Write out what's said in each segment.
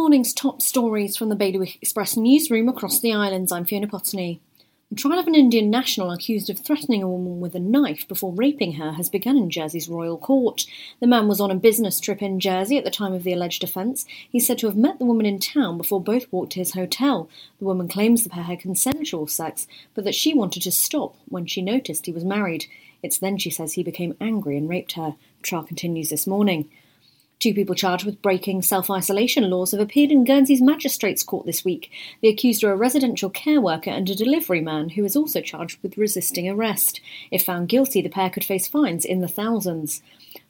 morning's top stories from the Bailiwick Express newsroom across the islands. I'm Fiona Potney. The trial of an Indian national accused of threatening a woman with a knife before raping her has begun in Jersey's Royal Court. The man was on a business trip in Jersey at the time of the alleged offence. He's said to have met the woman in town before both walked to his hotel. The woman claims the pair had consensual sex, but that she wanted to stop when she noticed he was married. It's then she says he became angry and raped her. The trial continues this morning. Two people charged with breaking self isolation laws have appeared in Guernsey's Magistrates Court this week. The accused are a residential care worker and a delivery man who is also charged with resisting arrest. If found guilty, the pair could face fines in the thousands.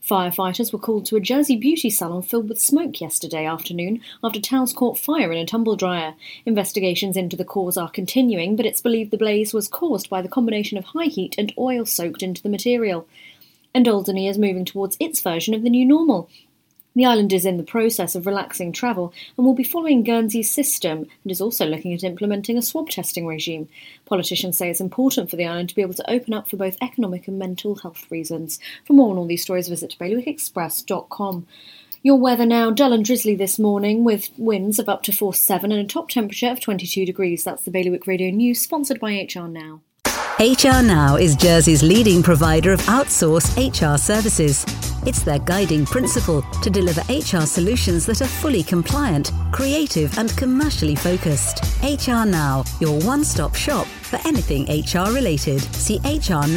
Firefighters were called to a Jersey beauty salon filled with smoke yesterday afternoon after towels caught fire in a tumble dryer. Investigations into the cause are continuing, but it's believed the blaze was caused by the combination of high heat and oil soaked into the material. And Alderney is moving towards its version of the new normal. The island is in the process of relaxing travel and will be following Guernsey's system and is also looking at implementing a swab testing regime. Politicians say it's important for the island to be able to open up for both economic and mental health reasons. For more on all these stories, visit bailiwickexpress.com. Your weather now dull and drizzly this morning with winds of up to force 7 and a top temperature of 22 degrees. That's the Bailiwick Radio News, sponsored by HR Now. HR Now is Jersey's leading provider of outsourced HR services. It's their guiding principle to deliver HR solutions that are fully compliant, creative, and commercially focused. HR Now, your one stop shop for anything HR related. See hrnow.je.